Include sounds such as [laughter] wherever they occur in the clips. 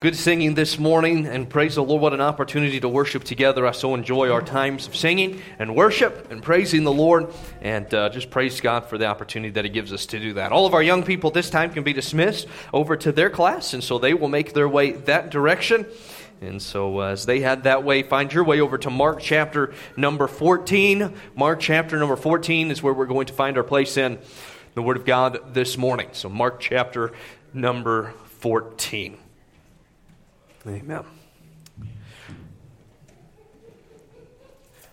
Good singing this morning, and praise the Lord. What an opportunity to worship together. I so enjoy our times of singing and worship and praising the Lord, and uh, just praise God for the opportunity that He gives us to do that. All of our young people this time can be dismissed over to their class, and so they will make their way that direction. And so, uh, as they head that way, find your way over to Mark chapter number 14. Mark chapter number 14 is where we're going to find our place in the Word of God this morning. So, Mark chapter number 14. Amen.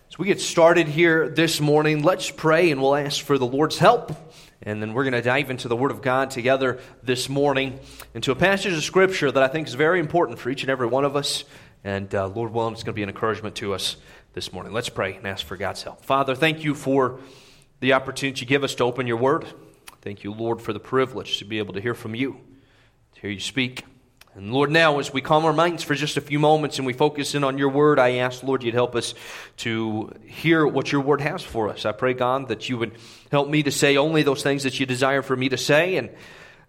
So we get started here this morning. Let's pray and we'll ask for the Lord's help. And then we're going to dive into the Word of God together this morning, into a passage of Scripture that I think is very important for each and every one of us. And uh, Lord willing, it's going to be an encouragement to us this morning. Let's pray and ask for God's help. Father, thank you for the opportunity you give us to open your Word. Thank you, Lord, for the privilege to be able to hear from you, to hear you speak. And Lord, now as we calm our minds for just a few moments and we focus in on your word, I ask, Lord, you'd help us to hear what your word has for us. I pray, God, that you would help me to say only those things that you desire for me to say. And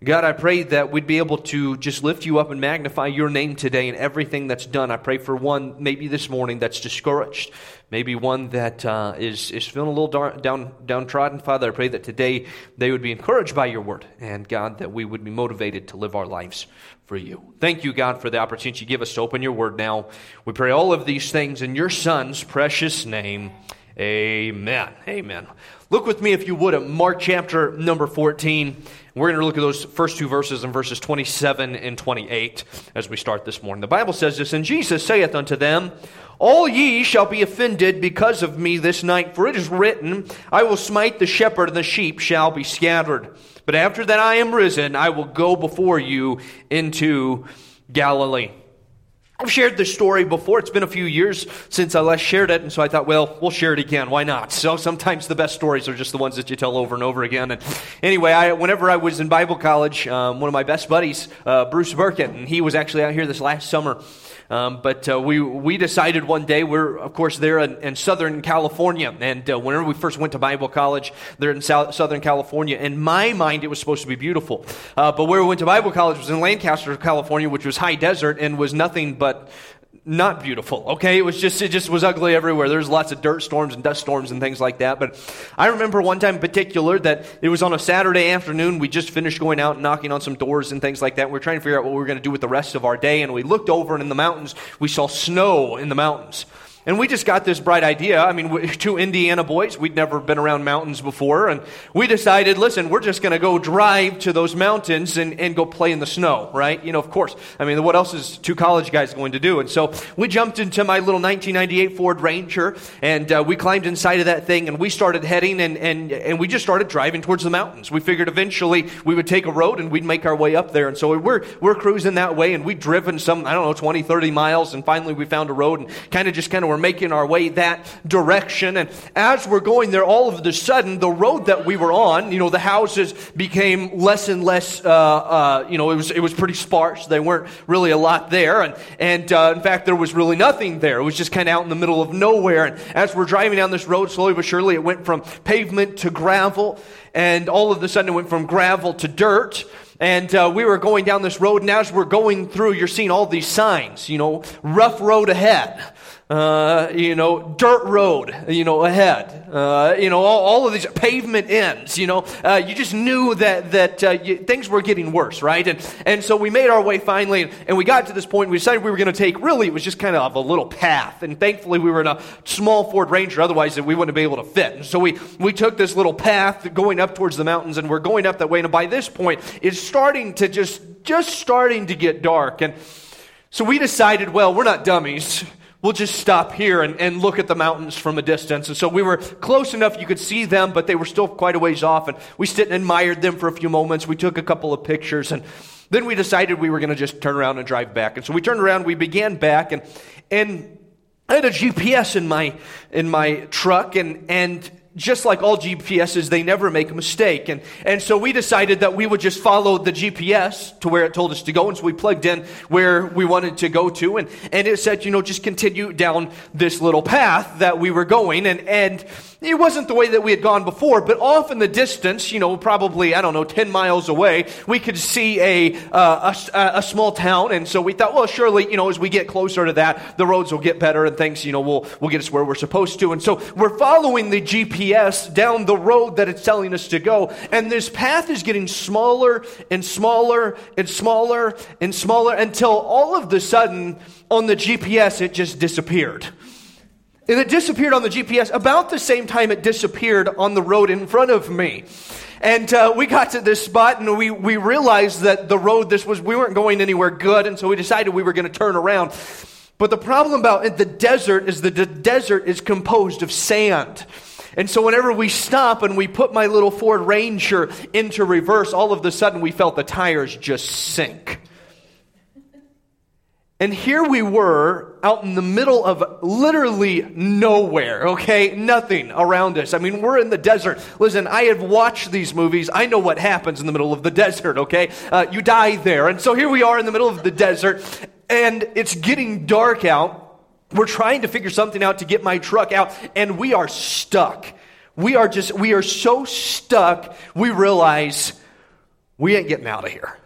God, I pray that we'd be able to just lift you up and magnify your name today in everything that's done. I pray for one, maybe this morning, that's discouraged, maybe one that uh, is is feeling a little dar- down downtrodden. Father, I pray that today they would be encouraged by your word, and God, that we would be motivated to live our lives for you. Thank you, God, for the opportunity you give us to open your word now. We pray all of these things in your Son's precious name. Amen. Amen. Look with me, if you would, at Mark chapter number 14. We're going to look at those first two verses in verses 27 and 28 as we start this morning. The Bible says this, And Jesus saith unto them, All ye shall be offended because of me this night, for it is written, I will smite the shepherd, and the sheep shall be scattered. But after that I am risen, I will go before you into Galilee. I've shared this story before. It's been a few years since I last shared it, and so I thought, well, we'll share it again. Why not? So sometimes the best stories are just the ones that you tell over and over again. And anyway, I, whenever I was in Bible college, um, one of my best buddies, uh, Bruce Burkett, and he was actually out here this last summer. Um, but uh, we we decided one day we're of course there in, in Southern California, and uh, whenever we first went to Bible college there in South, Southern California, in my mind it was supposed to be beautiful, uh, but where we went to Bible college was in Lancaster, California, which was high desert and was nothing but not beautiful. Okay, it was just it just was ugly everywhere. There's lots of dirt storms and dust storms and things like that. But I remember one time in particular that it was on a Saturday afternoon. We just finished going out and knocking on some doors and things like that. We were trying to figure out what we were going to do with the rest of our day, and we looked over and in the mountains we saw snow in the mountains. And we just got this bright idea. I mean, [laughs] two Indiana boys, we'd never been around mountains before, and we decided, listen, we're just going to go drive to those mountains and, and go play in the snow, right? You know, of course. I mean, what else is two college guys going to do? And so we jumped into my little 1998 Ford Ranger, and uh, we climbed inside of that thing, and we started heading, and, and, and we just started driving towards the mountains. We figured eventually we would take a road and we'd make our way up there. And so we're, we're cruising that way, and we'd driven some, I don't know, 20, 30 miles, and finally we found a road and kind of just kind of were making our way that direction. And as we're going there, all of a sudden, the road that we were on, you know, the houses became less and less, uh, uh, you know, it was, it was pretty sparse. They weren't really a lot there. And, and uh, in fact, there was really nothing there. It was just kind of out in the middle of nowhere. And as we're driving down this road, slowly but surely, it went from pavement to gravel. And all of a sudden, it went from gravel to dirt. And uh, we were going down this road, and as we're going through, you're seeing all these signs, you know, rough road ahead uh, you know, dirt road, you know, ahead. Uh, you know, all, all, of these pavement ends, you know. Uh, you just knew that, that uh, you, things were getting worse, right? And, and so we made our way finally, and, and we got to this point, we decided we were going to take, really, it was just kind of a little path. And thankfully, we were in a small Ford Ranger, otherwise, we wouldn't be able to fit. And so we, we took this little path going up towards the mountains, and we're going up that way. And by this point, it's starting to just, just starting to get dark. And so we decided, well, we're not dummies we'll just stop here and, and look at the mountains from a distance. And so we were close enough you could see them, but they were still quite a ways off. And we stood and admired them for a few moments. We took a couple of pictures and then we decided we were going to just turn around and drive back. And so we turned around, we began back and, and I had a GPS in my, in my truck and, and just like all GPSs, they never make a mistake. And, and so we decided that we would just follow the GPS to where it told us to go. And so we plugged in where we wanted to go to. And, and it said, you know, just continue down this little path that we were going. And, and it wasn't the way that we had gone before, but off in the distance, you know, probably, I don't know, 10 miles away, we could see a, uh, a, a, small town. And so we thought, well, surely, you know, as we get closer to that, the roads will get better and things, you know, will will get us where we're supposed to. And so we're following the GPS down the road that it's telling us to go. And this path is getting smaller and smaller and smaller and smaller until all of the sudden on the GPS, it just disappeared. And it disappeared on the GPS about the same time it disappeared on the road in front of me. And uh, we got to this spot and we, we realized that the road, this was, we weren't going anywhere good. And so we decided we were going to turn around. But the problem about the desert is that the desert is composed of sand. And so whenever we stop and we put my little Ford Ranger into reverse, all of a sudden we felt the tires just sink. And here we were out in the middle of literally nowhere, okay? Nothing around us. I mean, we're in the desert. Listen, I have watched these movies. I know what happens in the middle of the [laughs] desert, okay? Uh, you die there. And so here we are in the middle of the desert, and it's getting dark out. We're trying to figure something out to get my truck out, and we are stuck. We are just, we are so stuck, we realize we ain't getting out of here.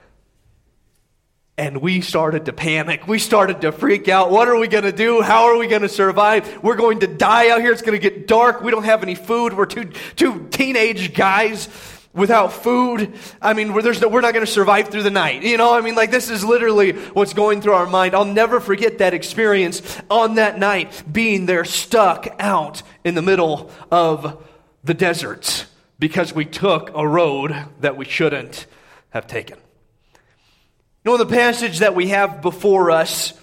And we started to panic. We started to freak out. What are we going to do? How are we going to survive? We're going to die out here. It's going to get dark. We don't have any food. We're two, two teenage guys without food. I mean, we're, no, we're not going to survive through the night. You know, I mean, like this is literally what's going through our mind. I'll never forget that experience on that night, being there stuck out in the middle of the desert because we took a road that we shouldn't have taken. You know, the passage that we have before us,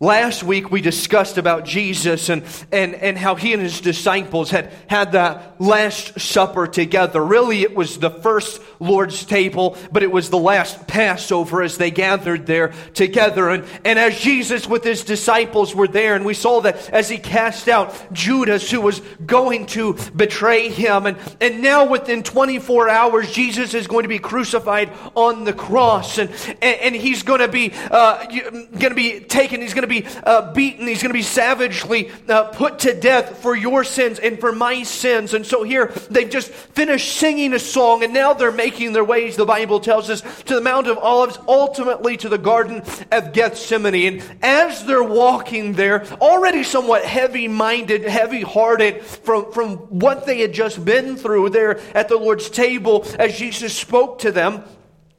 Last week we discussed about Jesus and, and, and how he and his disciples had had that Last Supper together. Really, it was the first Lord's table, but it was the last Passover as they gathered there together. And, and as Jesus with his disciples were there, and we saw that as he cast out Judas who was going to betray him. And, and now within 24 hours, Jesus is going to be crucified on the cross and, and, and he's going to be, uh, going to be taken, he's going to to be uh, beaten. He's going to be savagely uh, put to death for your sins and for my sins. And so here they've just finished singing a song and now they're making their ways, the Bible tells us, to the Mount of Olives, ultimately to the Garden of Gethsemane. And as they're walking there, already somewhat heavy minded, heavy hearted from, from what they had just been through there at the Lord's table, as Jesus spoke to them,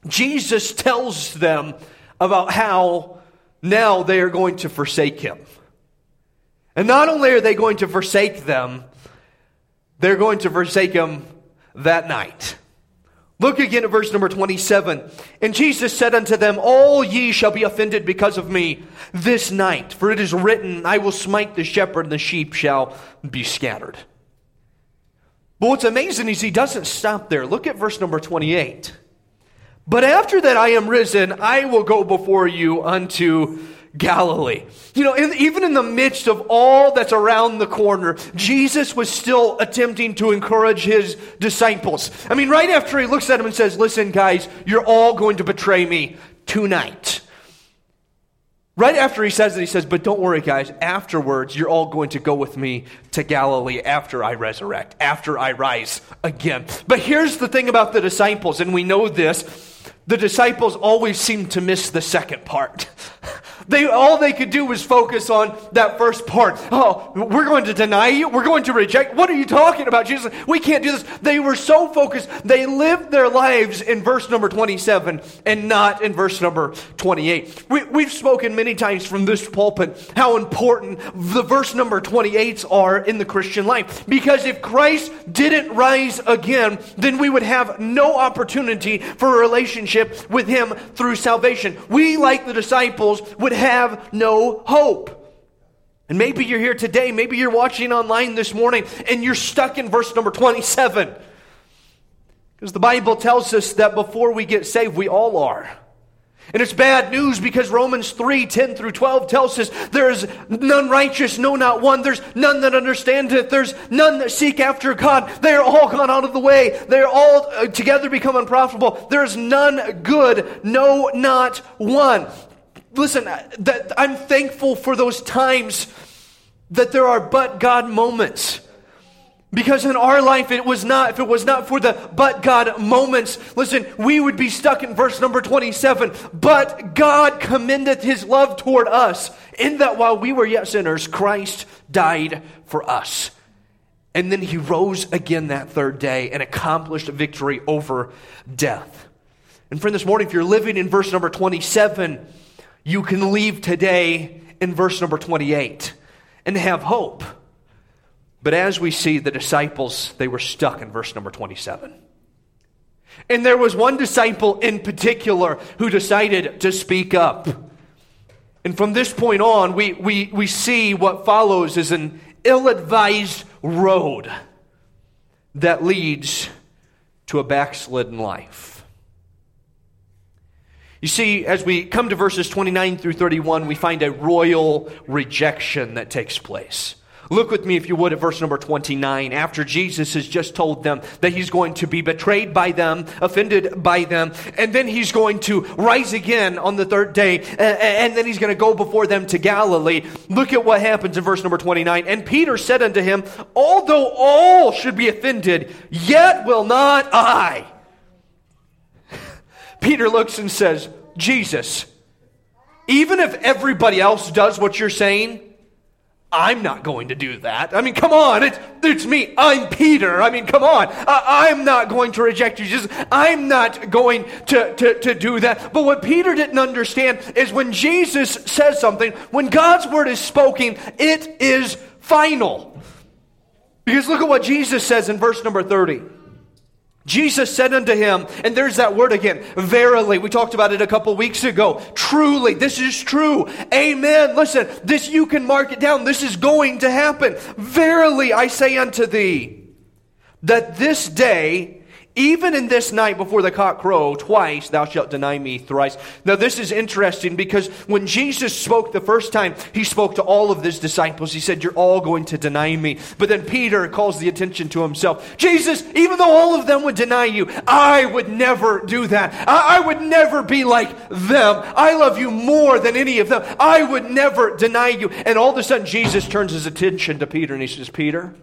Jesus tells them about how now they are going to forsake him. And not only are they going to forsake them, they're going to forsake him that night. Look again at verse number 27. And Jesus said unto them, All ye shall be offended because of me this night, for it is written, I will smite the shepherd, and the sheep shall be scattered. But what's amazing is he doesn't stop there. Look at verse number 28. But after that I am risen, I will go before you unto Galilee. You know, in, even in the midst of all that's around the corner, Jesus was still attempting to encourage his disciples. I mean, right after he looks at them and says, Listen, guys, you're all going to betray me tonight. Right after he says that, he says, But don't worry, guys, afterwards, you're all going to go with me to Galilee after I resurrect, after I rise again. But here's the thing about the disciples, and we know this the disciples always seemed to miss the second part. They, all they could do was focus on that first part. Oh, we're going to deny you. We're going to reject. What are you talking about, Jesus? We can't do this. They were so focused. They lived their lives in verse number 27 and not in verse number 28. We, we've spoken many times from this pulpit how important the verse number 28s are in the Christian life. Because if Christ didn't rise again, then we would have no opportunity for a relationship with Him through salvation. We, like the disciples, would have no hope. And maybe you're here today, maybe you're watching online this morning, and you're stuck in verse number 27. Because the Bible tells us that before we get saved, we all are. And it's bad news because Romans 3 10 through 12 tells us there is none righteous, no, not one. There's none that understandeth. There's none that seek after God. They are all gone out of the way. They are all uh, together become unprofitable. There is none good, no, not one listen, that I'm thankful for those times that there are but God moments. Because in our life, it was not, if it was not for the but God moments, listen, we would be stuck in verse number 27. But God commendeth his love toward us, in that while we were yet sinners, Christ died for us. And then he rose again that third day and accomplished victory over death. And friend, this morning, if you're living in verse number 27, you can leave today in verse number 28 and have hope. But as we see, the disciples, they were stuck in verse number 27. And there was one disciple in particular who decided to speak up. And from this point on, we, we, we see what follows is an ill advised road that leads to a backslidden life. You see, as we come to verses 29 through 31, we find a royal rejection that takes place. Look with me, if you would, at verse number 29. After Jesus has just told them that he's going to be betrayed by them, offended by them, and then he's going to rise again on the third day, and then he's going to go before them to Galilee. Look at what happens in verse number 29. And Peter said unto him, Although all should be offended, yet will not I. [laughs] Peter looks and says, Jesus, even if everybody else does what you're saying, I'm not going to do that. I mean, come on. It's, it's me. I'm Peter. I mean, come on. I, am not going to reject you. Just, I'm not going to, to, to do that. But what Peter didn't understand is when Jesus says something, when God's word is spoken, it is final. Because look at what Jesus says in verse number 30. Jesus said unto him, and there's that word again, verily. We talked about it a couple weeks ago. Truly, this is true. Amen. Listen, this you can mark it down. This is going to happen. Verily, I say unto thee, that this day even in this night before the cock crow, twice thou shalt deny me thrice. Now, this is interesting because when Jesus spoke the first time, he spoke to all of his disciples. He said, You're all going to deny me. But then Peter calls the attention to himself Jesus, even though all of them would deny you, I would never do that. I, I would never be like them. I love you more than any of them. I would never deny you. And all of a sudden, Jesus turns his attention to Peter and he says, Peter,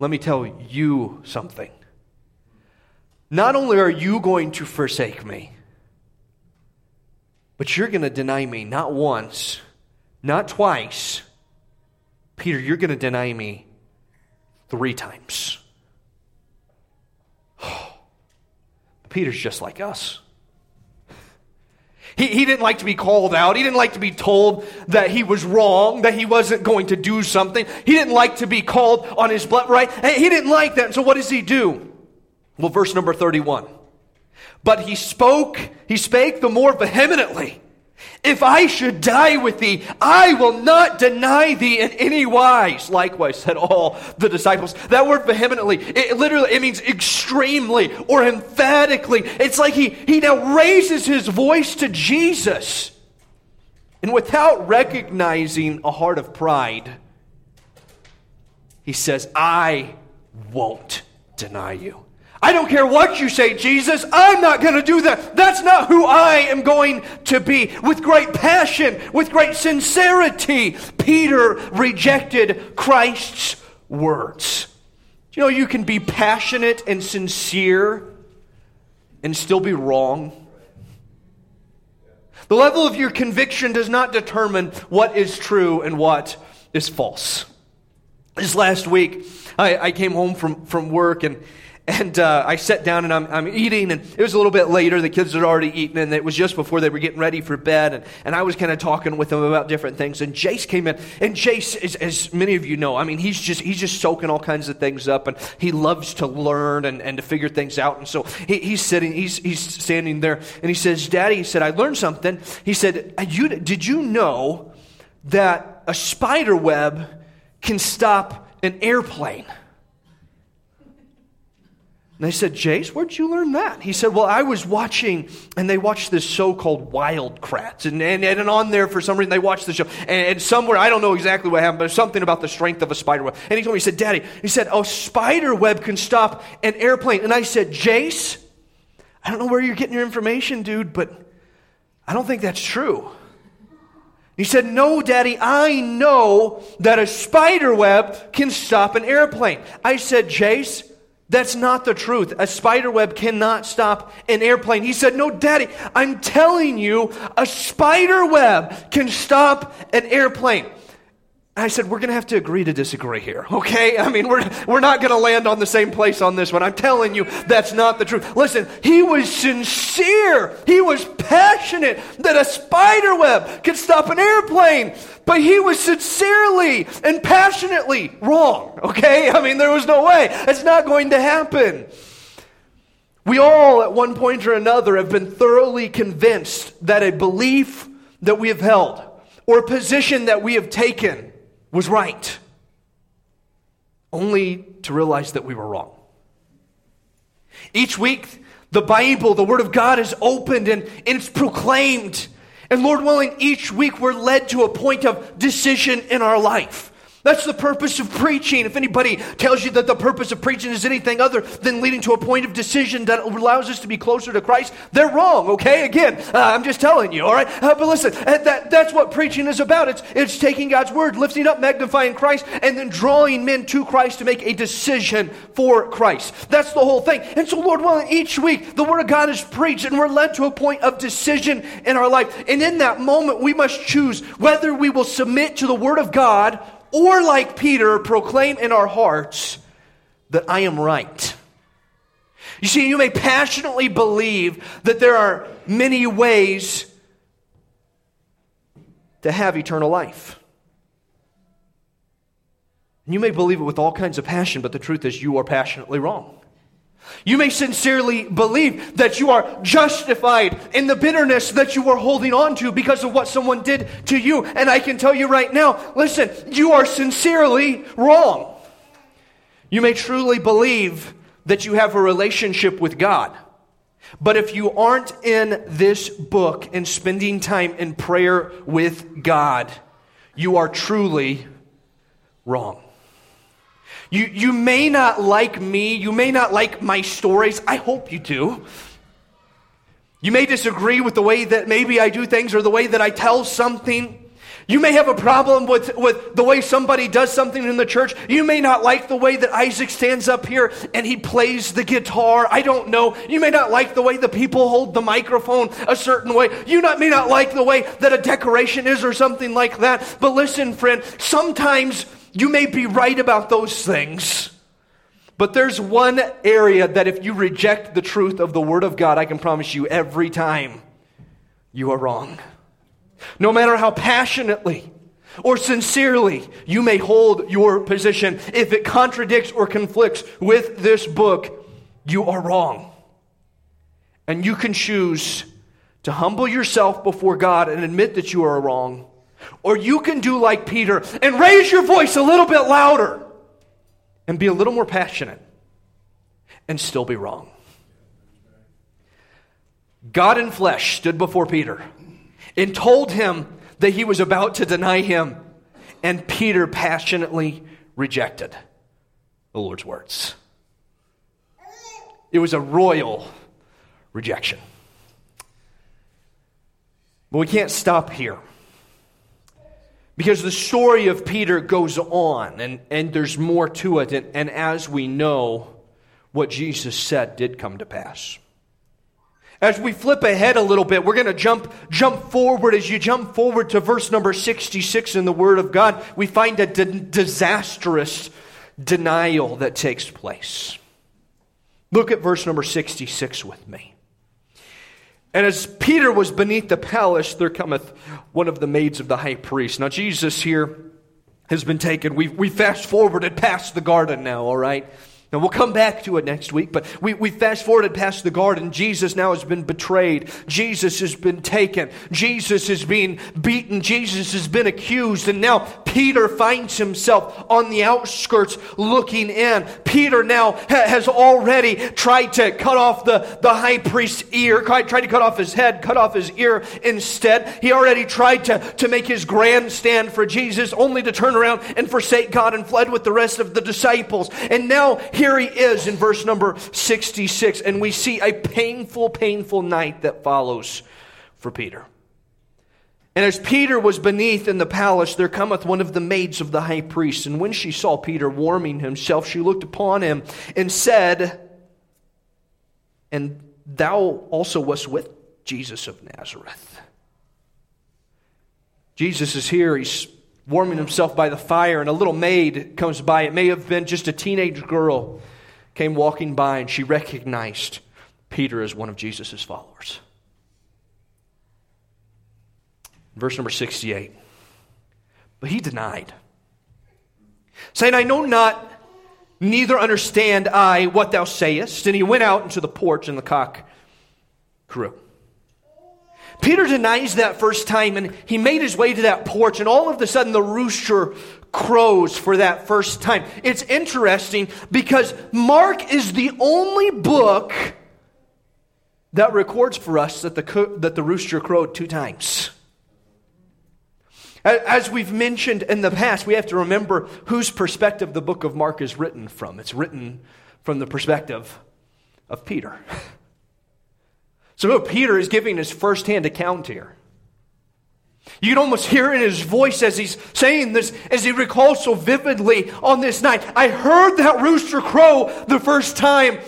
let me tell you something. Not only are you going to forsake me, but you're going to deny me not once, not twice. Peter, you're going to deny me three times. [sighs] Peter's just like us. He, he didn't like to be called out. He didn't like to be told that he was wrong, that he wasn't going to do something. He didn't like to be called on his blood, right? He didn't like that. So what does he do? Well, verse number 31. But he spoke, he spake the more vehemently. If I should die with thee, I will not deny thee in any wise. Likewise said all the disciples. That word vehemently, it literally, it means extremely or emphatically. It's like he, he now raises his voice to Jesus. And without recognizing a heart of pride, he says, I won't deny you. I don't care what you say, Jesus. I'm not going to do that. That's not who I am going to be. With great passion, with great sincerity, Peter rejected Christ's words. You know, you can be passionate and sincere and still be wrong. The level of your conviction does not determine what is true and what is false. This last week, I, I came home from, from work and and uh, I sat down and I'm, I'm, eating, and it was a little bit later. The kids had already eaten, and it was just before they were getting ready for bed. And, and I was kind of talking with them about different things. And Jace came in, and Jace, as, as, many of you know, I mean, he's just he's just soaking all kinds of things up, and he loves to learn and, and to figure things out. And so he, he's sitting, he's he's standing there, and he says, "Daddy," he said, "I learned something." He said, you, "Did you know that a spider web can stop an airplane?" And I said, Jace, where'd you learn that? He said, Well, I was watching, and they watched this show called Wild Kratts. And, and, and on there, for some reason, they watched the show. And, and somewhere, I don't know exactly what happened, but something about the strength of a spider web. And he told me, he said, Daddy, he said, a spider web can stop an airplane. And I said, Jace, I don't know where you're getting your information, dude, but I don't think that's true. He said, No, Daddy, I know that a spider web can stop an airplane. I said, Jace, that's not the truth. A spider web cannot stop an airplane. He said, No, Daddy, I'm telling you, a spider web can stop an airplane. I said, we're going to have to agree to disagree here, okay? I mean, we're, we're not going to land on the same place on this one. I'm telling you, that's not the truth. Listen, he was sincere. He was passionate that a spider web could stop an airplane, but he was sincerely and passionately wrong, okay? I mean, there was no way. It's not going to happen. We all, at one point or another, have been thoroughly convinced that a belief that we have held or a position that we have taken was right, only to realize that we were wrong. Each week, the Bible, the Word of God, is opened and, and it's proclaimed. And Lord willing, each week we're led to a point of decision in our life. That's the purpose of preaching. If anybody tells you that the purpose of preaching is anything other than leading to a point of decision that allows us to be closer to Christ, they're wrong, okay? Again, uh, I'm just telling you, all right? Uh, but listen, uh, that, that's what preaching is about. It's, it's taking God's word, lifting up, magnifying Christ, and then drawing men to Christ to make a decision for Christ. That's the whole thing. And so, Lord willing, each week the word of God is preached, and we're led to a point of decision in our life. And in that moment, we must choose whether we will submit to the word of God or like Peter, proclaim in our hearts that I am right. You see, you may passionately believe that there are many ways to have eternal life. And you may believe it with all kinds of passion, but the truth is you are passionately wrong. You may sincerely believe that you are justified in the bitterness that you are holding on to because of what someone did to you. And I can tell you right now listen, you are sincerely wrong. You may truly believe that you have a relationship with God. But if you aren't in this book and spending time in prayer with God, you are truly wrong. You, you may not like me. You may not like my stories. I hope you do. You may disagree with the way that maybe I do things or the way that I tell something. You may have a problem with, with the way somebody does something in the church. You may not like the way that Isaac stands up here and he plays the guitar. I don't know. You may not like the way the people hold the microphone a certain way. You not, may not like the way that a decoration is or something like that. But listen, friend, sometimes you may be right about those things, but there's one area that if you reject the truth of the Word of God, I can promise you every time you are wrong. No matter how passionately or sincerely you may hold your position, if it contradicts or conflicts with this book, you are wrong. And you can choose to humble yourself before God and admit that you are wrong or you can do like Peter and raise your voice a little bit louder and be a little more passionate and still be wrong. God in flesh stood before Peter and told him that he was about to deny him, and Peter passionately rejected the Lord's words. It was a royal rejection. But we can't stop here. Because the story of Peter goes on, and, and there's more to it. And, and as we know, what Jesus said did come to pass. As we flip ahead a little bit, we're going to jump jump forward. As you jump forward to verse number 66 in the Word of God, we find a disastrous denial that takes place. Look at verse number 66 with me. And as Peter was beneath the palace, there cometh one of the maids of the high priest. Now, Jesus here has been taken. We, we fast forwarded past the garden now, all right? Now, we'll come back to it next week, but we, we fast forwarded past the garden. Jesus now has been betrayed. Jesus has been taken. Jesus is being beaten. Jesus has been accused. And now Peter finds himself on the outskirts looking in. Peter now ha- has already tried to cut off the, the high priest's ear, tried to cut off his head, cut off his ear instead. He already tried to, to make his grandstand for Jesus, only to turn around and forsake God and fled with the rest of the disciples. And now, here he is in verse number 66, and we see a painful, painful night that follows for Peter. And as Peter was beneath in the palace, there cometh one of the maids of the high priest. And when she saw Peter warming himself, she looked upon him and said, And thou also wast with Jesus of Nazareth. Jesus is here. He's warming himself by the fire, and a little maid comes by. It may have been just a teenage girl came walking by, and she recognized Peter as one of Jesus' followers. Verse number 68. But he denied, saying, I know not, neither understand I what thou sayest. And he went out into the porch, and the cock crew. Peter denies that first time, and he made his way to that porch, and all of a sudden the rooster crows for that first time. It's interesting because Mark is the only book that records for us that the, that the rooster crowed two times. As we've mentioned in the past, we have to remember whose perspective the book of Mark is written from. It's written from the perspective of Peter. [laughs] So Peter is giving his firsthand account here. You can almost hear in his voice as he's saying this, as he recalls so vividly on this night. I heard that rooster crow the first time,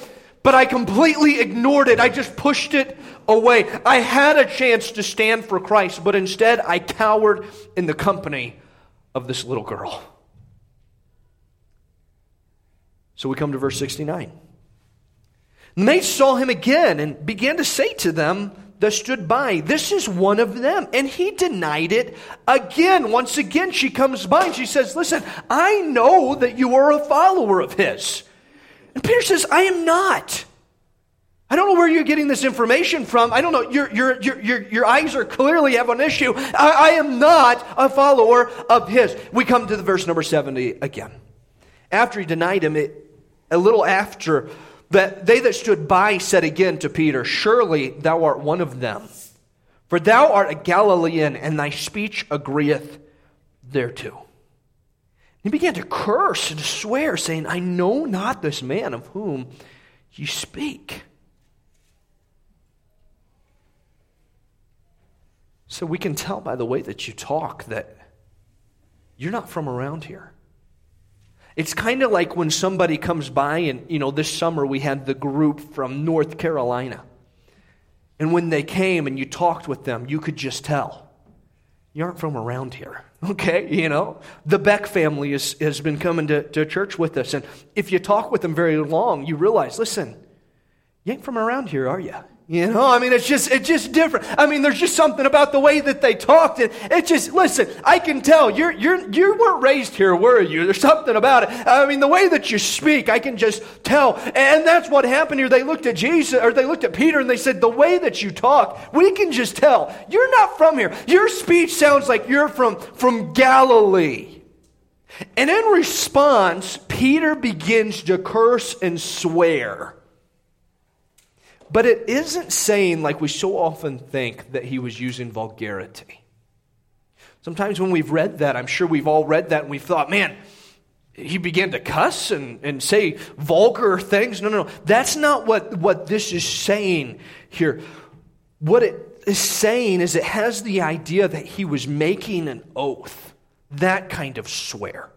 but I completely ignored it. I just pushed it away. I had a chance to stand for Christ, but instead I cowered in the company of this little girl. So we come to verse 69. And they saw him again and began to say to them that stood by, This is one of them. And he denied it again. Once again, she comes by and she says, Listen, I know that you are a follower of his. And Peter says, I am not. I don't know where you're getting this information from. I don't know. Your, your, your, your, your eyes are clearly have an issue. I, I am not a follower of his. We come to the verse number 70 again. After he denied him, it, a little after, that they that stood by said again to Peter, Surely thou art one of them. For thou art a Galilean, and thy speech agreeth thereto. He began to curse and to swear, saying, I know not this man of whom you speak. So we can tell by the way that you talk that you're not from around here. It's kind of like when somebody comes by, and, you know, this summer we had the group from North Carolina. And when they came and you talked with them, you could just tell you aren't from around here. [laughs] Okay, you know, the Beck family is, has been coming to, to church with us. And if you talk with them very long, you realize, listen, you ain't from around here, are you? You know, I mean, it's just, it's just different. I mean, there's just something about the way that they talked. And it just, listen, I can tell you're, you're, you weren't raised here, were you? There's something about it. I mean, the way that you speak, I can just tell. And that's what happened here. They looked at Jesus, or they looked at Peter and they said, the way that you talk, we can just tell. You're not from here. Your speech sounds like you're from, from Galilee. And in response, Peter begins to curse and swear. But it isn't saying, like we so often think, that he was using vulgarity. Sometimes when we've read that, I'm sure we've all read that and we've thought, man, he began to cuss and, and say vulgar things. No, no, no. That's not what, what this is saying here. What it is saying is it has the idea that he was making an oath, that kind of swear.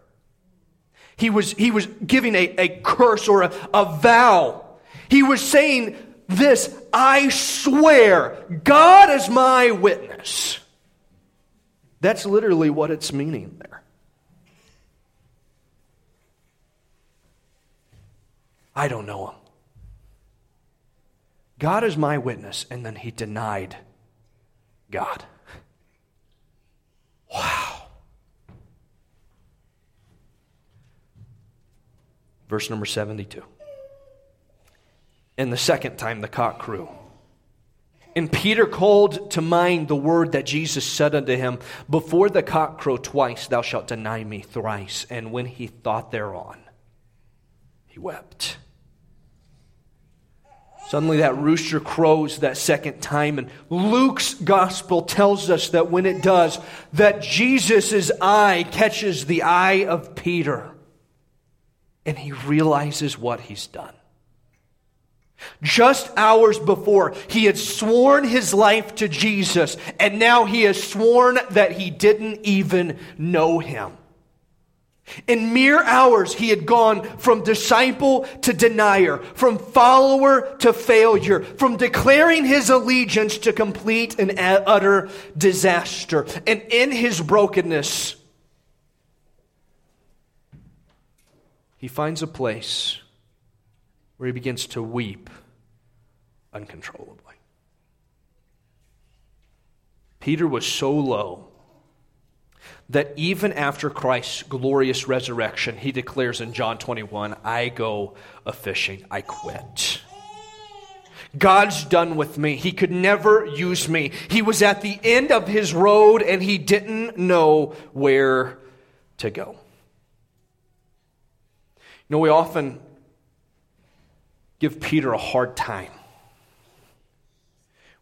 He was, he was giving a, a curse or a, a vow. He was saying, this I swear, God is my witness. That's literally what it's meaning there. I don't know him. God is my witness, and then he denied God. Wow. Verse number 72 and the second time the cock crew. And Peter called to mind the word that Jesus said unto him, Before the cock crow twice, thou shalt deny me thrice. And when he thought thereon, he wept. Suddenly, that rooster crows that second time, and Luke's gospel tells us that when it does, that Jesus' eye catches the eye of Peter, and he realizes what he's done. Just hours before, he had sworn his life to Jesus, and now he has sworn that he didn't even know him. In mere hours, he had gone from disciple to denier, from follower to failure, from declaring his allegiance to complete and utter disaster. And in his brokenness, he finds a place where he begins to weep uncontrollably. Peter was so low that even after Christ's glorious resurrection, he declares in John 21, I go a fishing, I quit. God's done with me. He could never use me. He was at the end of his road and he didn't know where to go. You know, we often give Peter a hard time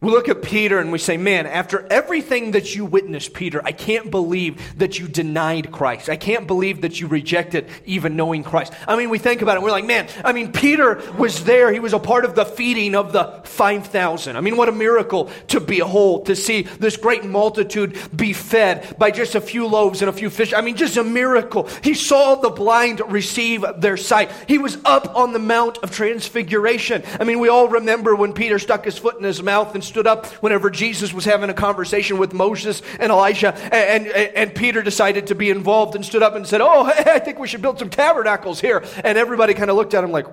we look at Peter and we say, man, after everything that you witnessed, Peter, I can't believe that you denied Christ. I can't believe that you rejected even knowing Christ. I mean, we think about it. We're like, man, I mean, Peter was there. He was a part of the feeding of the 5,000. I mean, what a miracle to behold, to see this great multitude be fed by just a few loaves and a few fish. I mean, just a miracle. He saw the blind receive their sight. He was up on the Mount of Transfiguration. I mean, we all remember when Peter stuck his foot in his mouth and stood up whenever Jesus was having a conversation with Moses and Elijah, and, and, and Peter decided to be involved and stood up and said, Oh, hey, [laughs] I think we should build some tabernacles here. And everybody kind of looked at him like,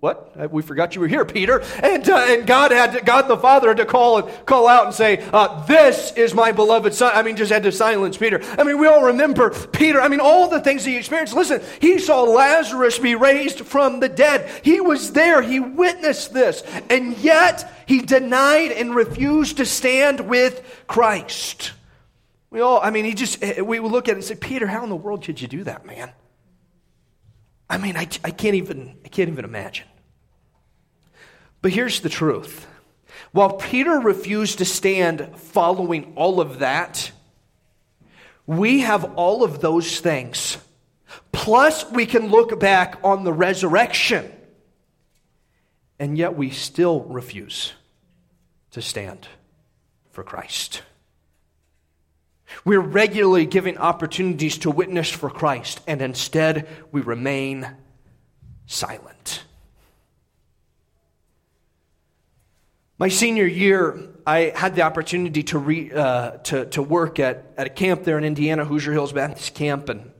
what? Uh, we forgot you were here, Peter. And, uh, and God had to, God the Father had to call and call out and say, uh, "This is my beloved Son." I mean, just had to silence Peter. I mean, we all remember Peter. I mean, all the things he experienced. Listen, he saw Lazarus be raised from the dead. He was there. He witnessed this, and yet he denied and refused to stand with Christ. We all. I mean, he just. Eh, we look at it and say, "Peter, how in the world could you do that, man?" I mean, I, I, can't even, I can't even imagine. But here's the truth. While Peter refused to stand following all of that, we have all of those things. Plus, we can look back on the resurrection. And yet, we still refuse to stand for Christ. We're regularly giving opportunities to witness for Christ, and instead we remain silent. My senior year, I had the opportunity to, re, uh, to, to work at, at a camp there in Indiana, Hoosier Hills Baptist Camp. And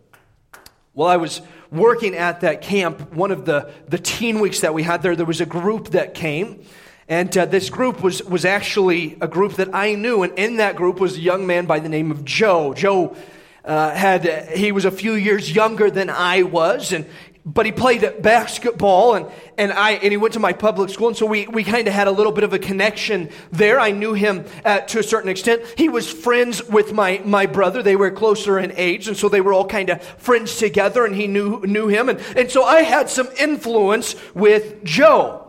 while I was working at that camp, one of the, the teen weeks that we had there, there was a group that came. And uh, this group was, was actually a group that I knew. And in that group was a young man by the name of Joe. Joe uh, had, he was a few years younger than I was. And but he played basketball and, and I and he went to my public school and so we, we kind of had a little bit of a connection there. I knew him uh, to a certain extent. He was friends with my, my brother. They were closer in age and so they were all kind of friends together and he knew knew him and, and so I had some influence with Joe.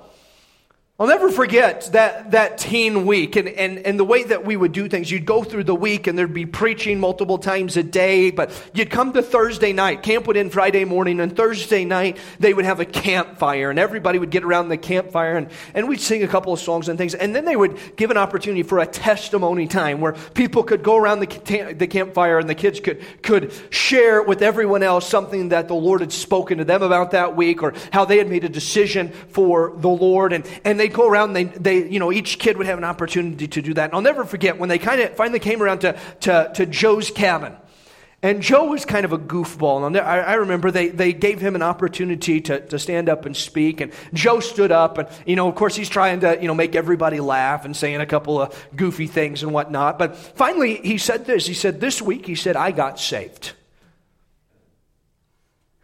I'll never forget that, that teen week and, and, and the way that we would do things. You'd go through the week and there'd be preaching multiple times a day, but you'd come to Thursday night. Camp would end Friday morning, and Thursday night they would have a campfire, and everybody would get around the campfire and, and we'd sing a couple of songs and things. And then they would give an opportunity for a testimony time where people could go around the, the campfire and the kids could, could share with everyone else something that the Lord had spoken to them about that week or how they had made a decision for the Lord. And, and they they'd go around, they, they, you know, each kid would have an opportunity to do that. And I'll never forget when they kind of finally came around to, to, to Joe's cabin. And Joe was kind of a goofball. And I, I remember they, they gave him an opportunity to, to stand up and speak. And Joe stood up. And, you know, of course, he's trying to, you know, make everybody laugh and saying a couple of goofy things and whatnot. But finally, he said this. He said, This week, he said, I got saved.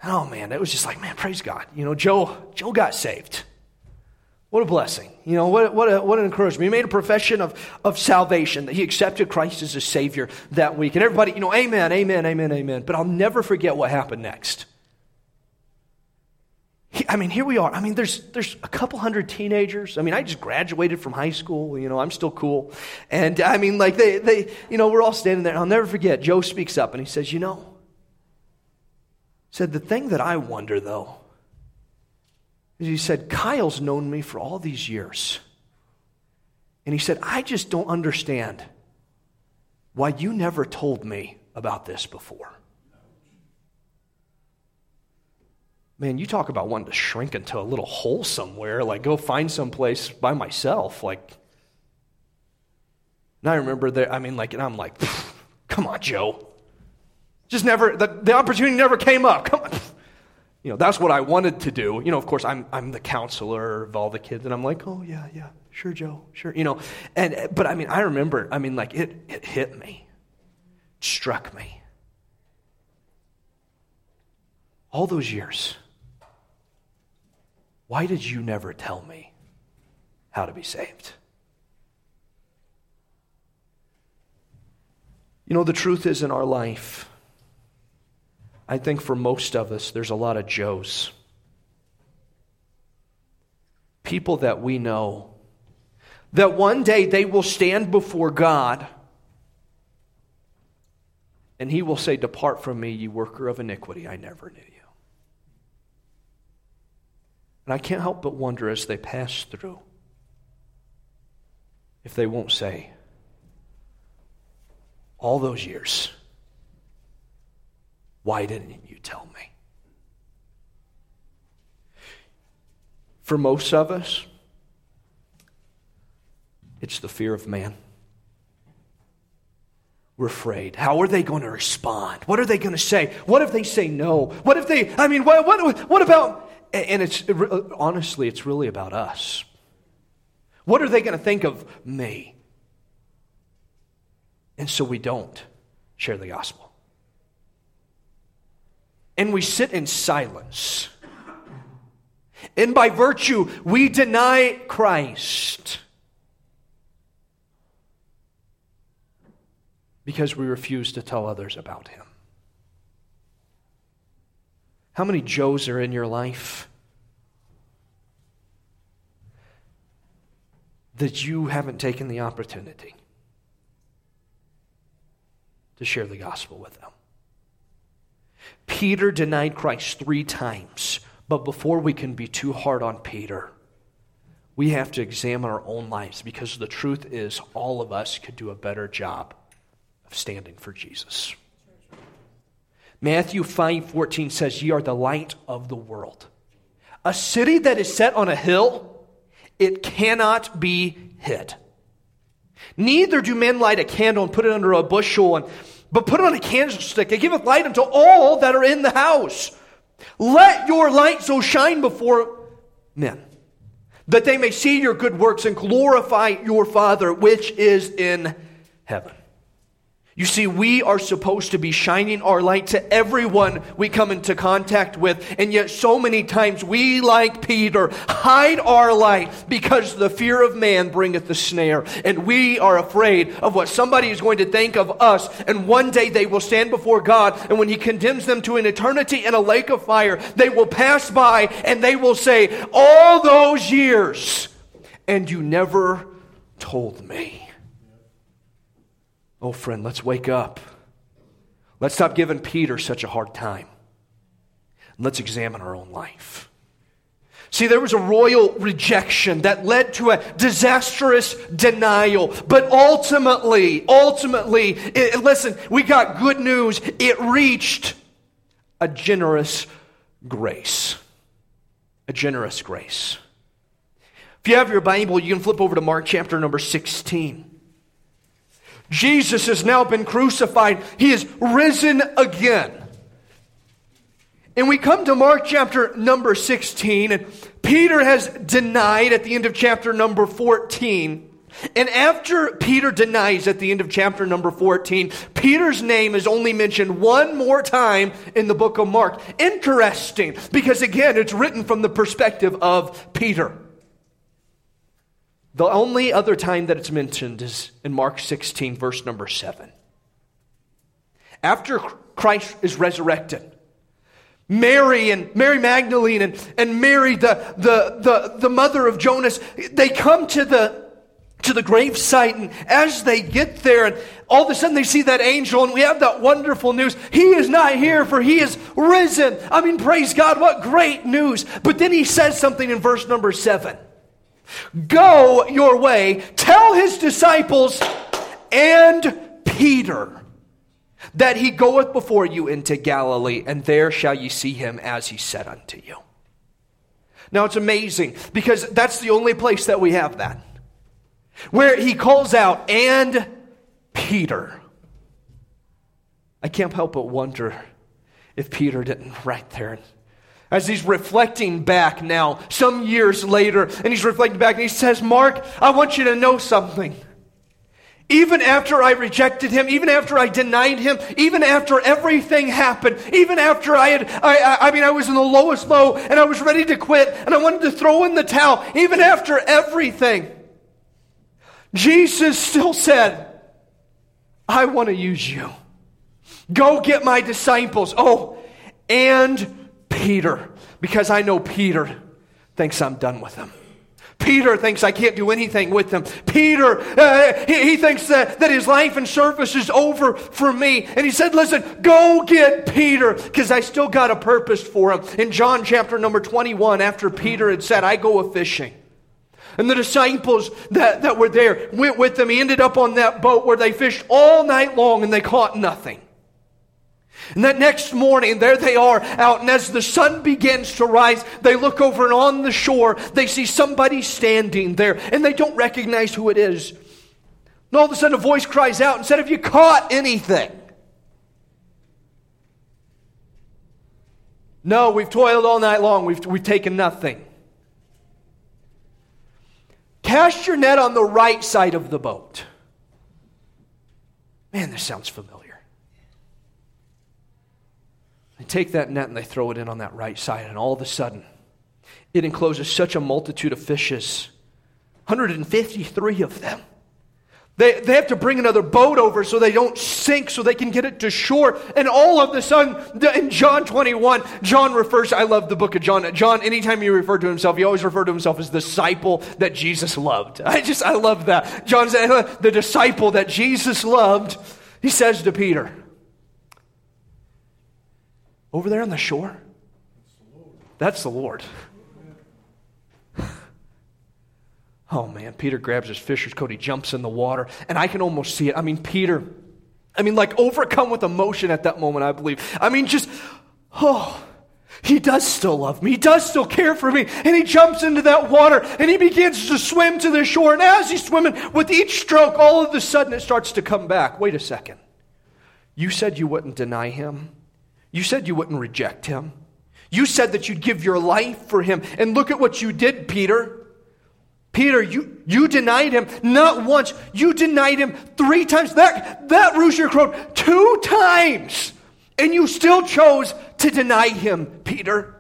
Oh, man, it was just like, man, praise God. You know, Joe, Joe got saved. What a blessing. You know, what, what, a, what an encouragement. He made a profession of, of salvation, that he accepted Christ as a Savior that week. And everybody, you know, amen, amen, amen, amen. But I'll never forget what happened next. He, I mean, here we are. I mean, there's, there's a couple hundred teenagers. I mean, I just graduated from high school. You know, I'm still cool. And I mean, like, they, they you know, we're all standing there. I'll never forget. Joe speaks up and he says, You know, said, the thing that I wonder, though, He said, Kyle's known me for all these years. And he said, I just don't understand why you never told me about this before. Man, you talk about wanting to shrink into a little hole somewhere, like go find some place by myself. Like, and I remember there, I mean, like, and I'm like, come on, Joe. Just never, the, the opportunity never came up. Come on. You know, that's what I wanted to do. You know, of course, I'm, I'm the counselor of all the kids, and I'm like, oh, yeah, yeah, sure, Joe, sure. You know, and, but I mean, I remember, I mean, like, it, it hit me, it struck me. All those years, why did you never tell me how to be saved? You know, the truth is in our life, I think for most of us, there's a lot of Joes. People that we know that one day they will stand before God and he will say, Depart from me, you worker of iniquity. I never knew you. And I can't help but wonder as they pass through if they won't say, All those years, why didn't you tell me? For most of us, it's the fear of man. We're afraid. How are they going to respond? What are they going to say? What if they say no? What if they, I mean, what, what, what about, and it's, honestly, it's really about us. What are they going to think of me? And so we don't share the gospel and we sit in silence. And by virtue, we deny Christ because we refuse to tell others about him. How many Joes are in your life that you haven't taken the opportunity to share the gospel with them? Peter denied Christ three times. But before we can be too hard on Peter, we have to examine our own lives because the truth is, all of us could do a better job of standing for Jesus. Matthew 5 14 says, Ye are the light of the world. A city that is set on a hill, it cannot be hid. Neither do men light a candle and put it under a bushel and but put on a candlestick and giveth light unto all that are in the house. Let your light so shine before men, that they may see your good works and glorify your Father which is in heaven. You see, we are supposed to be shining our light to everyone we come into contact with, and yet so many times we, like Peter, hide our light because the fear of man bringeth the snare, and we are afraid of what somebody is going to think of us, and one day they will stand before God, and when He condemns them to an eternity in a lake of fire, they will pass by and they will say, All those years, and you never told me. Oh, friend, let's wake up. Let's stop giving Peter such a hard time. Let's examine our own life. See, there was a royal rejection that led to a disastrous denial. But ultimately, ultimately, it, listen, we got good news. It reached a generous grace. A generous grace. If you have your Bible, you can flip over to Mark chapter number 16. Jesus has now been crucified. He is risen again. And we come to Mark chapter number 16, and Peter has denied at the end of chapter number 14. And after Peter denies at the end of chapter number 14, Peter's name is only mentioned one more time in the book of Mark. Interesting, because again, it's written from the perspective of Peter. The only other time that it's mentioned is in Mark 16, verse number 7. After Christ is resurrected, Mary and Mary Magdalene and, and Mary, the, the, the, the mother of Jonas, they come to the to the grave site. And as they get there, and all of a sudden they see that angel, and we have that wonderful news. He is not here, for he is risen. I mean, praise God, what great news. But then he says something in verse number seven Go your way, tell his disciples and Peter that he goeth before you into Galilee, and there shall ye see him as he said unto you. Now it's amazing because that's the only place that we have that where he calls out, and Peter. I can't help but wonder if Peter didn't right there. As he's reflecting back now, some years later, and he's reflecting back and he says, Mark, I want you to know something. Even after I rejected him, even after I denied him, even after everything happened, even after I had, I, I, I, mean, I was in the lowest low and I was ready to quit and I wanted to throw in the towel, even after everything, Jesus still said, I want to use you. Go get my disciples. Oh, and Peter, because I know Peter thinks I'm done with him. Peter thinks I can't do anything with him. Peter, uh, he, he, thinks that, that his life and service is over for me. And he said, Listen, go get Peter, because I still got a purpose for him. In John chapter number 21, after Peter had said, I go a fishing. And the disciples that, that were there went with them. He ended up on that boat where they fished all night long and they caught nothing. And that next morning, there they are out, and as the sun begins to rise, they look over and on the shore, they see somebody standing there, and they don't recognize who it is. And all of a sudden, a voice cries out and said, Have you caught anything? No, we've toiled all night long, we've, we've taken nothing. Cast your net on the right side of the boat. Man, this sounds familiar. They take that net and they throw it in on that right side, and all of a sudden, it encloses such a multitude of fishes 153 of them. They, they have to bring another boat over so they don't sink, so they can get it to shore. And all of the sudden, in John 21, John refers, I love the book of John. John, anytime he referred to himself, he always referred to himself as the disciple that Jesus loved. I just, I love that. John said, the disciple that Jesus loved, he says to Peter, over there on the shore, that's the Lord. [laughs] Oh man, Peter grabs his fisher's coat, he jumps in the water, and I can almost see it. I mean, Peter, I mean, like overcome with emotion at that moment, I believe. I mean, just, oh, he does still love me. He does still care for me. And he jumps into that water and he begins to swim to the shore. And as he's swimming, with each stroke, all of a sudden it starts to come back. Wait a second. You said you wouldn't deny him. You said you wouldn't reject him. You said that you'd give your life for him. And look at what you did, Peter. Peter, you, you denied him not once, you denied him three times. That, that rooster crowed two times, and you still chose to deny him, Peter.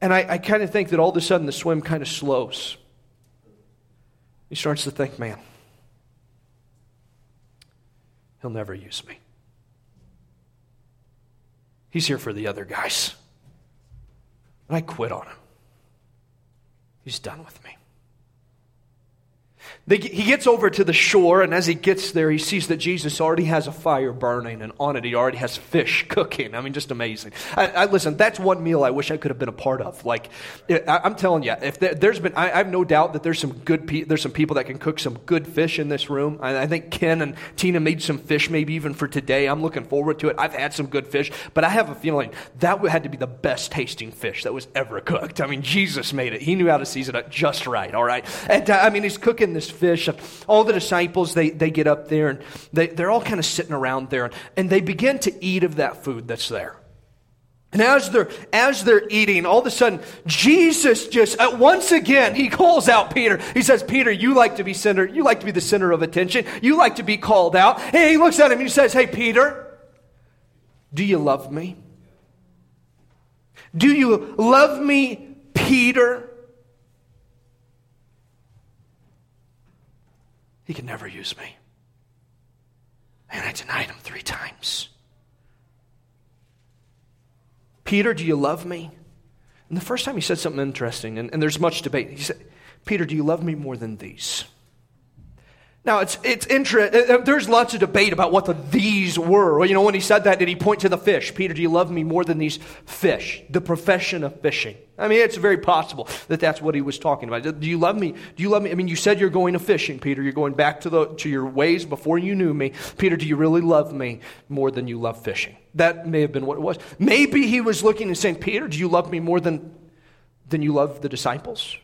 And I, I kind of think that all of a sudden the swim kind of slows. He starts to think, man, he'll never use me. He's here for the other guys. And I quit on him. He's done with me. They, he gets over to the shore, and as he gets there, he sees that Jesus already has a fire burning, and on it, he already has fish [laughs] cooking. I mean, just amazing. I, I listen, that's one meal I wish I could have been a part of. Like, I, am telling you, if there, has been, I, I, have no doubt that there's some good, pe- there's some people that can cook some good fish in this room. I, I think Ken and Tina made some fish, maybe even for today. I'm looking forward to it. I've had some good fish, but I have a feeling that had to be the best tasting fish that was ever cooked. I mean, Jesus made it. He knew how to season it just right. All right, and uh, I mean, he's cooking this fish. All the disciples, they, they get up there and they, they're all kind of sitting around there and, and they begin to eat of that food that's there. And as they're, as they're eating, all of a sudden, Jesus just, uh, once again, he calls out Peter. He says, Peter, you like to be center, you like to be the center of attention. You like to be called out. And he looks at him and he says, Hey, Peter, do you love me? Do you love me, Peter? He can never use me. And I denied him three times. Peter, do you love me? And the first time he said something interesting, and, and there's much debate. He said, Peter, do you love me more than these? Now, it's, it's interesting. Uh, uh, there's lots of debate about what the these were. You know, when he said that, did he point to the fish? Peter, do you love me more than these fish? The profession of fishing. I mean, it's very possible that that's what he was talking about. Do you love me? Do you love me? I mean, you said you're going to fishing, Peter. You're going back to, the, to your ways before you knew me. Peter, do you really love me more than you love fishing? That may have been what it was. Maybe he was looking and saying, Peter, do you love me more than, than you love the disciples?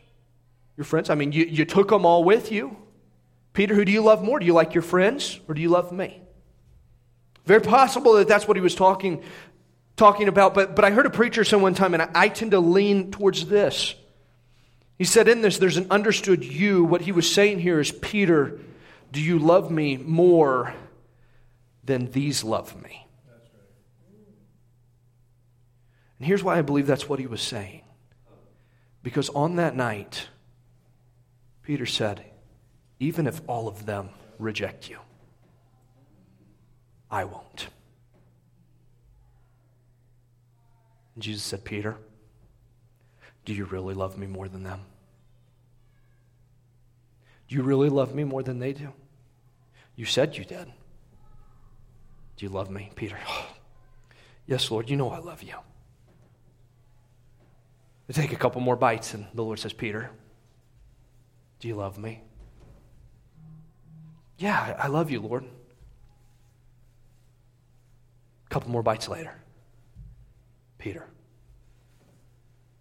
Your friends? I mean, you, you took them all with you. Peter, who do you love more? Do you like your friends or do you love me? Very possible that that's what he was talking, talking about, but, but I heard a preacher say one time, and I, I tend to lean towards this. He said, In this, there's an understood you. What he was saying here is, Peter, do you love me more than these love me? And here's why I believe that's what he was saying. Because on that night, Peter said, even if all of them reject you, I won't. And Jesus said, Peter, do you really love me more than them? Do you really love me more than they do? You said you did. Do you love me, Peter? [sighs] yes, Lord, you know I love you. I take a couple more bites, and the Lord says, Peter, do you love me? Yeah, I love you, Lord. A couple more bites later. Peter,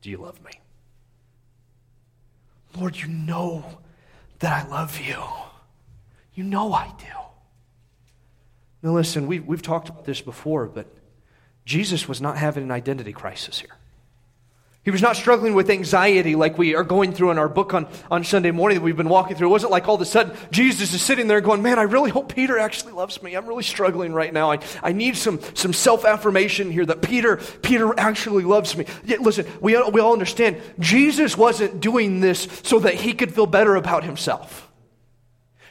do you love me? Lord, you know that I love you. You know I do. Now, listen, we've, we've talked about this before, but Jesus was not having an identity crisis here. He was not struggling with anxiety like we are going through in our book on, on Sunday morning that we've been walking through. It wasn't like all of a sudden Jesus is sitting there going, Man, I really hope Peter actually loves me. I'm really struggling right now. I, I need some, some self affirmation here that Peter, Peter actually loves me. Listen, we, we all understand Jesus wasn't doing this so that he could feel better about himself.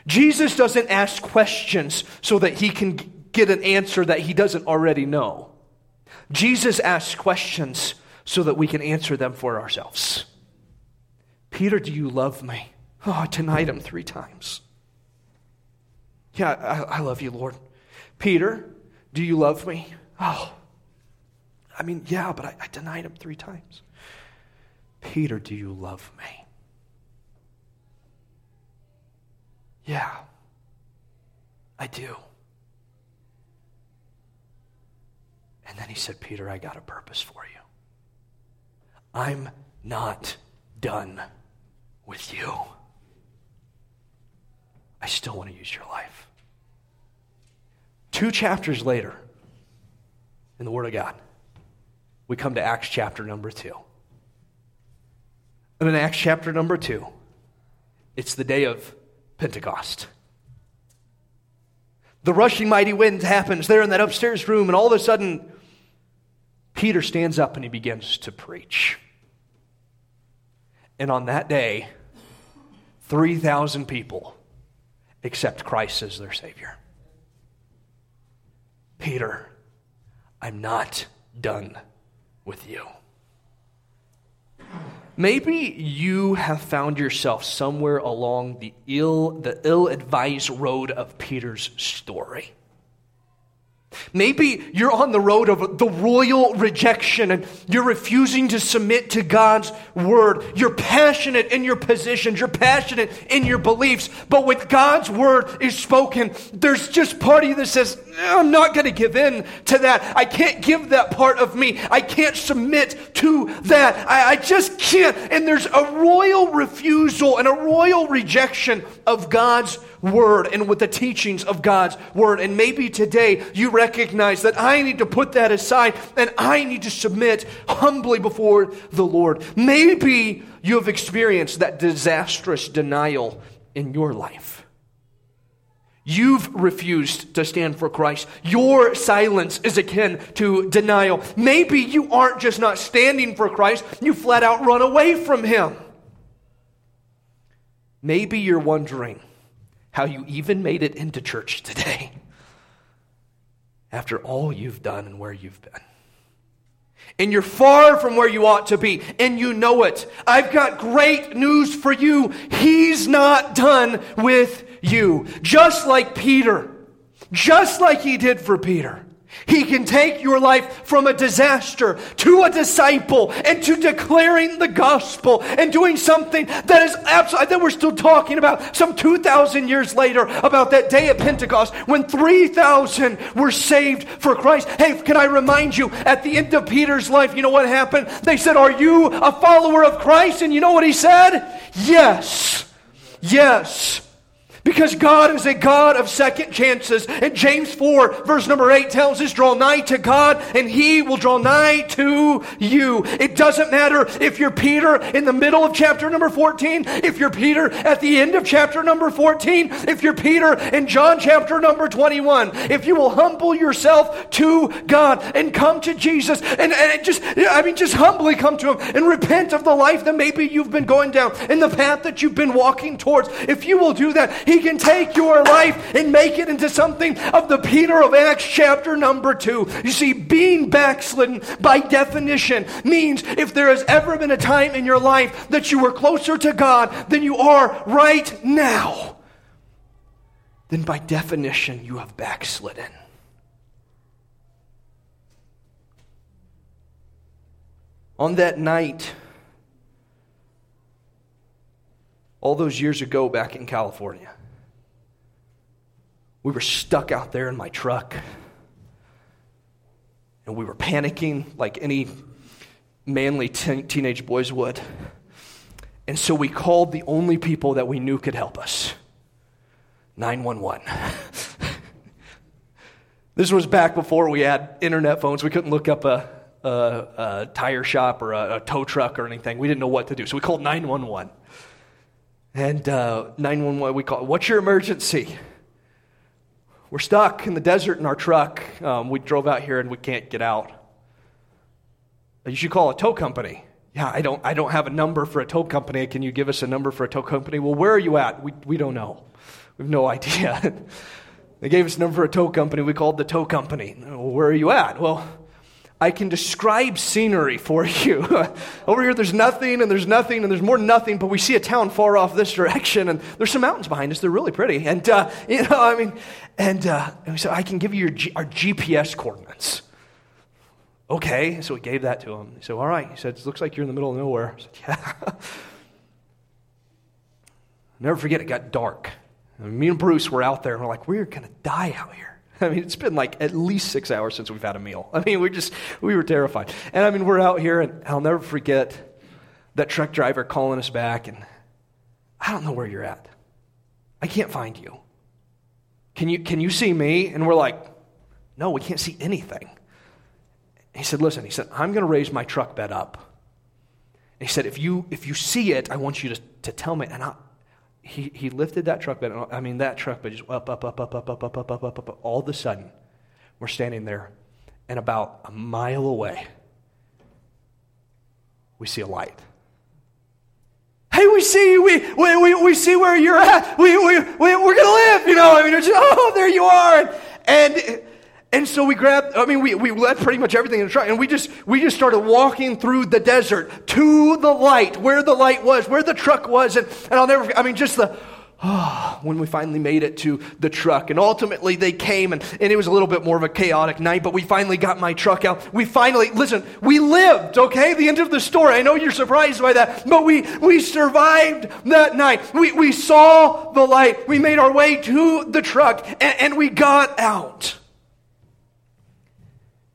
Jesus doesn't ask questions so that he can get an answer that he doesn't already know. Jesus asks questions so that we can answer them for ourselves. Peter, do you love me? Oh, I denied him three times. Yeah, I, I love you, Lord. Peter, do you love me? Oh, I mean, yeah, but I, I denied him three times. Peter, do you love me? Yeah, I do. And then he said, Peter, I got a purpose for you. I'm not done with you. I still want to use your life. Two chapters later, in the Word of God, we come to Acts chapter number two. And in Acts chapter number two, it's the day of Pentecost. The rushing mighty wind happens there in that upstairs room, and all of a sudden, Peter stands up and he begins to preach. And on that day, 3,000 people accept Christ as their Savior. Peter, I'm not done with you. Maybe you have found yourself somewhere along the ill, the ill-advised road of Peter's story. Maybe you're on the road of the royal rejection and you're refusing to submit to God's word. You're passionate in your positions, you're passionate in your beliefs, but when God's word is spoken, there's just part of you that says, I'm not going to give in to that. I can't give that part of me. I can't submit to that. I, I just can't. And there's a royal refusal and a royal rejection of God's word and with the teachings of God's word. And maybe today you recognize that I need to put that aside and I need to submit humbly before the Lord. Maybe you have experienced that disastrous denial in your life. You've refused to stand for Christ. Your silence is akin to denial. Maybe you aren't just not standing for Christ, you flat out run away from Him. Maybe you're wondering, how you even made it into church today after all you've done and where you've been. and you're far from where you ought to be, and you know it. I've got great news for you. He's not done with you. Just like Peter, just like he did for Peter. He can take your life from a disaster to a disciple and to declaring the gospel and doing something that is absolutely, that we're still talking about some 2,000 years later about that day at Pentecost when 3,000 were saved for Christ. Hey, can I remind you, at the end of Peter's life, you know what happened? They said, Are you a follower of Christ? And you know what he said? Yes. Yes. Because God is a God of second chances. And James 4, verse number 8 tells us, draw nigh to God and he will draw nigh to you. It doesn't matter if you're Peter in the middle of chapter number 14, if you're Peter at the end of chapter number 14, if you're Peter in John chapter number 21. If you will humble yourself to God and come to Jesus and, and just, I mean, just humbly come to him and repent of the life that maybe you've been going down and the path that you've been walking towards. If you will do that, he can take your life and make it into something of the Peter of Acts chapter number two. You see, being backslidden by definition means if there has ever been a time in your life that you were closer to God than you are right now, then by definition you have backslidden. On that night, all those years ago back in California, we were stuck out there in my truck. And we were panicking like any manly teen- teenage boys would. And so we called the only people that we knew could help us 911. [laughs] this was back before we had internet phones. We couldn't look up a, a, a tire shop or a, a, tow truck or anything. We didn't know what to do. So we called 911. And uh, 911, we called, What's your emergency? We're stuck in the desert in our truck. Um, we drove out here and we can't get out. You should call a tow company. Yeah, I don't, I don't have a number for a tow company. Can you give us a number for a tow company? Well, where are you at? We, we don't know. We have no [laughs] idea. they gave us a number for a tow company. We called the tow company. Well, where are you at? Well, I can describe scenery for you. [laughs] Over here, there's nothing and there's nothing and there's more nothing, but we see a town far off this [laughs] direction and there's some mountains behind us. They're really pretty. And, uh, [laughs] you know, I mean, and, uh, and we said, I can give you G- our GPS coordinates. Okay. So we gave that to him. He said, All right. He said, It looks like you're in the middle of nowhere. I said, Yeah. Never forget, it got dark. And me and Bruce were out there and we're like, We're going to die out here. [laughs] I mean, it's been like at least six hours since we've had a meal. I mean, we just, we were terrified. And I mean, we're out here, and I'll never forget that truck driver calling us back, and I don't know where you're at. I can't find you. Can you, can you see me? And we're like, no, we can't see anything. He said, listen, he said, I'm going to raise my truck bed up. He said, if you, if you see it, I want you to, to tell me. And I, he, he lifted that truck bed. I mean, that truck bed just up, up, up, up, up, up, up, up, up, up, up. All of a sudden, we're standing there, and about a mile away, we see a light. Hey, we see you. We, we, we, we see where you're at. We, we, we, we're going to live, you know. I mean, just, oh, there you are. And, and and so we grabbed, I mean, we, we led pretty much everything in the truck, and we just, we just started walking through the desert to the light, where the light was, where the truck was, and, and I'll never, I mean, just the, oh, [sighs] when we finally made it to the truck. And ultimately they came, and, and it was a little bit more of a chaotic night, but we finally got my truck out. We finally, listen, we lived, okay? The end of the story. I know you're surprised by that, but we, we survived that night. We, we saw the light. We made our way to the truck, and, and we got out.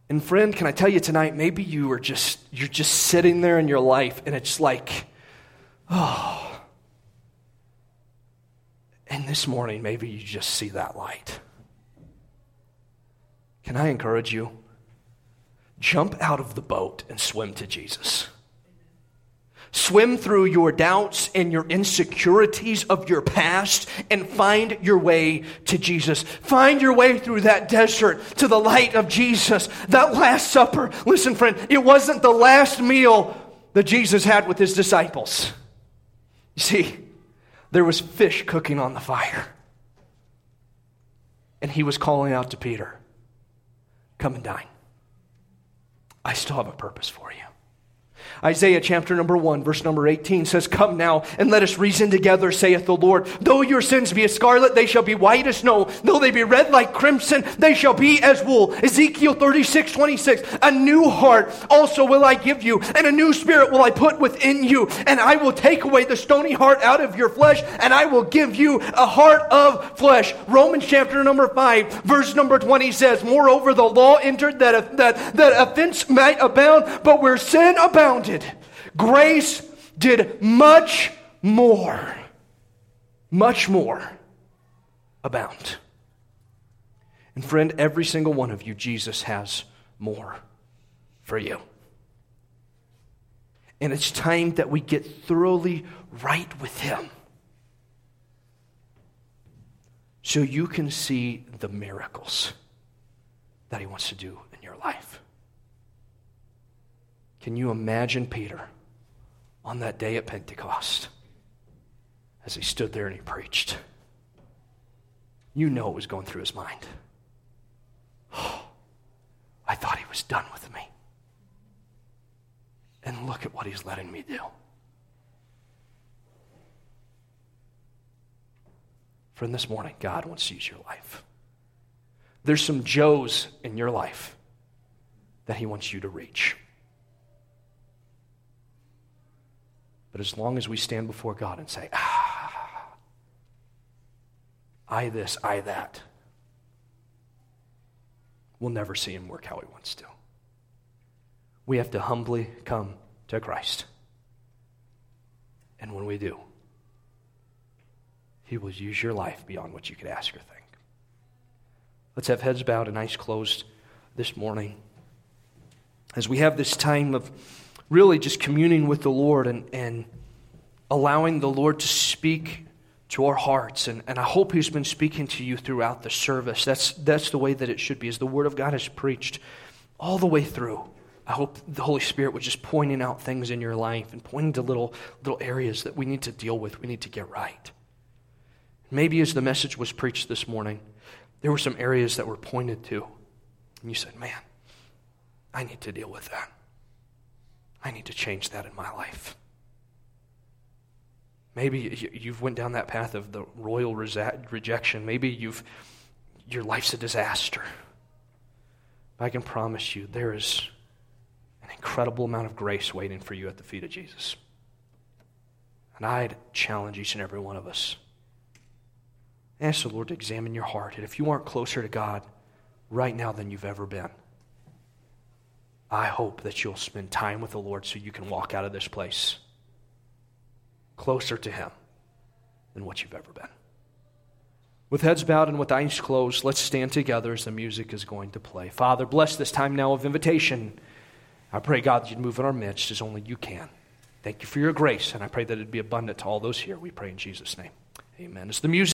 And friend, can I tell you tonight, maybe you are just you're just sitting there in your life and it's like, oh. And this morning, maybe you just see that light. Can I encourage you? Jump out of the boat and swim to Jesus. Swim through your doubts and your insecurities of your past and find your way to Jesus. Find your way through that desert to the light of Jesus. That Last Supper, listen, friend, it wasn't the last meal that Jesus had with his disciples. You see, there was fish cooking on the fire. And he was calling out to Peter, Come and dine. I still have a purpose for you. Isaiah chapter number 1, verse number 18 says, Come now and let us reason together, saith the Lord. Though your sins be as scarlet, they shall be white as snow. Though they be red like crimson, they shall be as wool. Ezekiel 36, 26. A new heart also will I give you, and a new spirit will I put within you. And I will take away the stony heart out of your flesh, and I will give you a heart of flesh. Romans chapter number 5, verse number 20 says, Moreover, the law entered that, that, that offense might abound, but where sin abounded, Grace did much more, much more abound. And friend, every single one of you, Jesus has more for you. And it's time that we get thoroughly right with Him so you can see the miracles that He wants to do in your life. Can you imagine Peter on that day at Pentecost as he stood there and he preached? You know what was going through his mind. Oh, [gasps] I thought he was done with me. And look at what he's letting me do. Friend, this morning, God wants to use your life. There's some Joes in your life that he wants you to reach. But as long as we stand before God and say, ah, I this, I that, we'll never see him work how he wants to. We have to humbly come to Christ. And when we do, he will use your life beyond what you could ask or think. Let's have heads bowed and eyes closed this morning. As we have this time of really just communing with the Lord and, and allowing the Lord to speak to our hearts. And, and I hope He's been speaking to you throughout the service. That's, that's the way that it should be, as the Word of God is preached all the way through. I hope the Holy Spirit was just pointing out things in your life and pointing to little, little areas that we need to deal with, we need to get right. Maybe as the message was preached this morning, there were some areas that were pointed to. And you said, man, I need to deal with that. I need to change that in my life. Maybe you've went down that path of the royal rejection. Maybe you've your life's a disaster. But I can promise you there is an incredible amount of grace waiting for you at the feet of Jesus. And I'd challenge each and every one of us. Ask the Lord to examine your heart. And if you aren't closer to God right now than you've ever been, I hope that you'll spend time with the Lord so you can walk out of this place closer to Him than what you've ever been. With heads bowed and with eyes closed, let's stand together as the music is going to play. Father, bless this time now of invitation. I pray, God, that you'd move in our midst as only you can. Thank you for your grace, and I pray that it'd be abundant to all those here. We pray in Jesus' name. Amen. As the music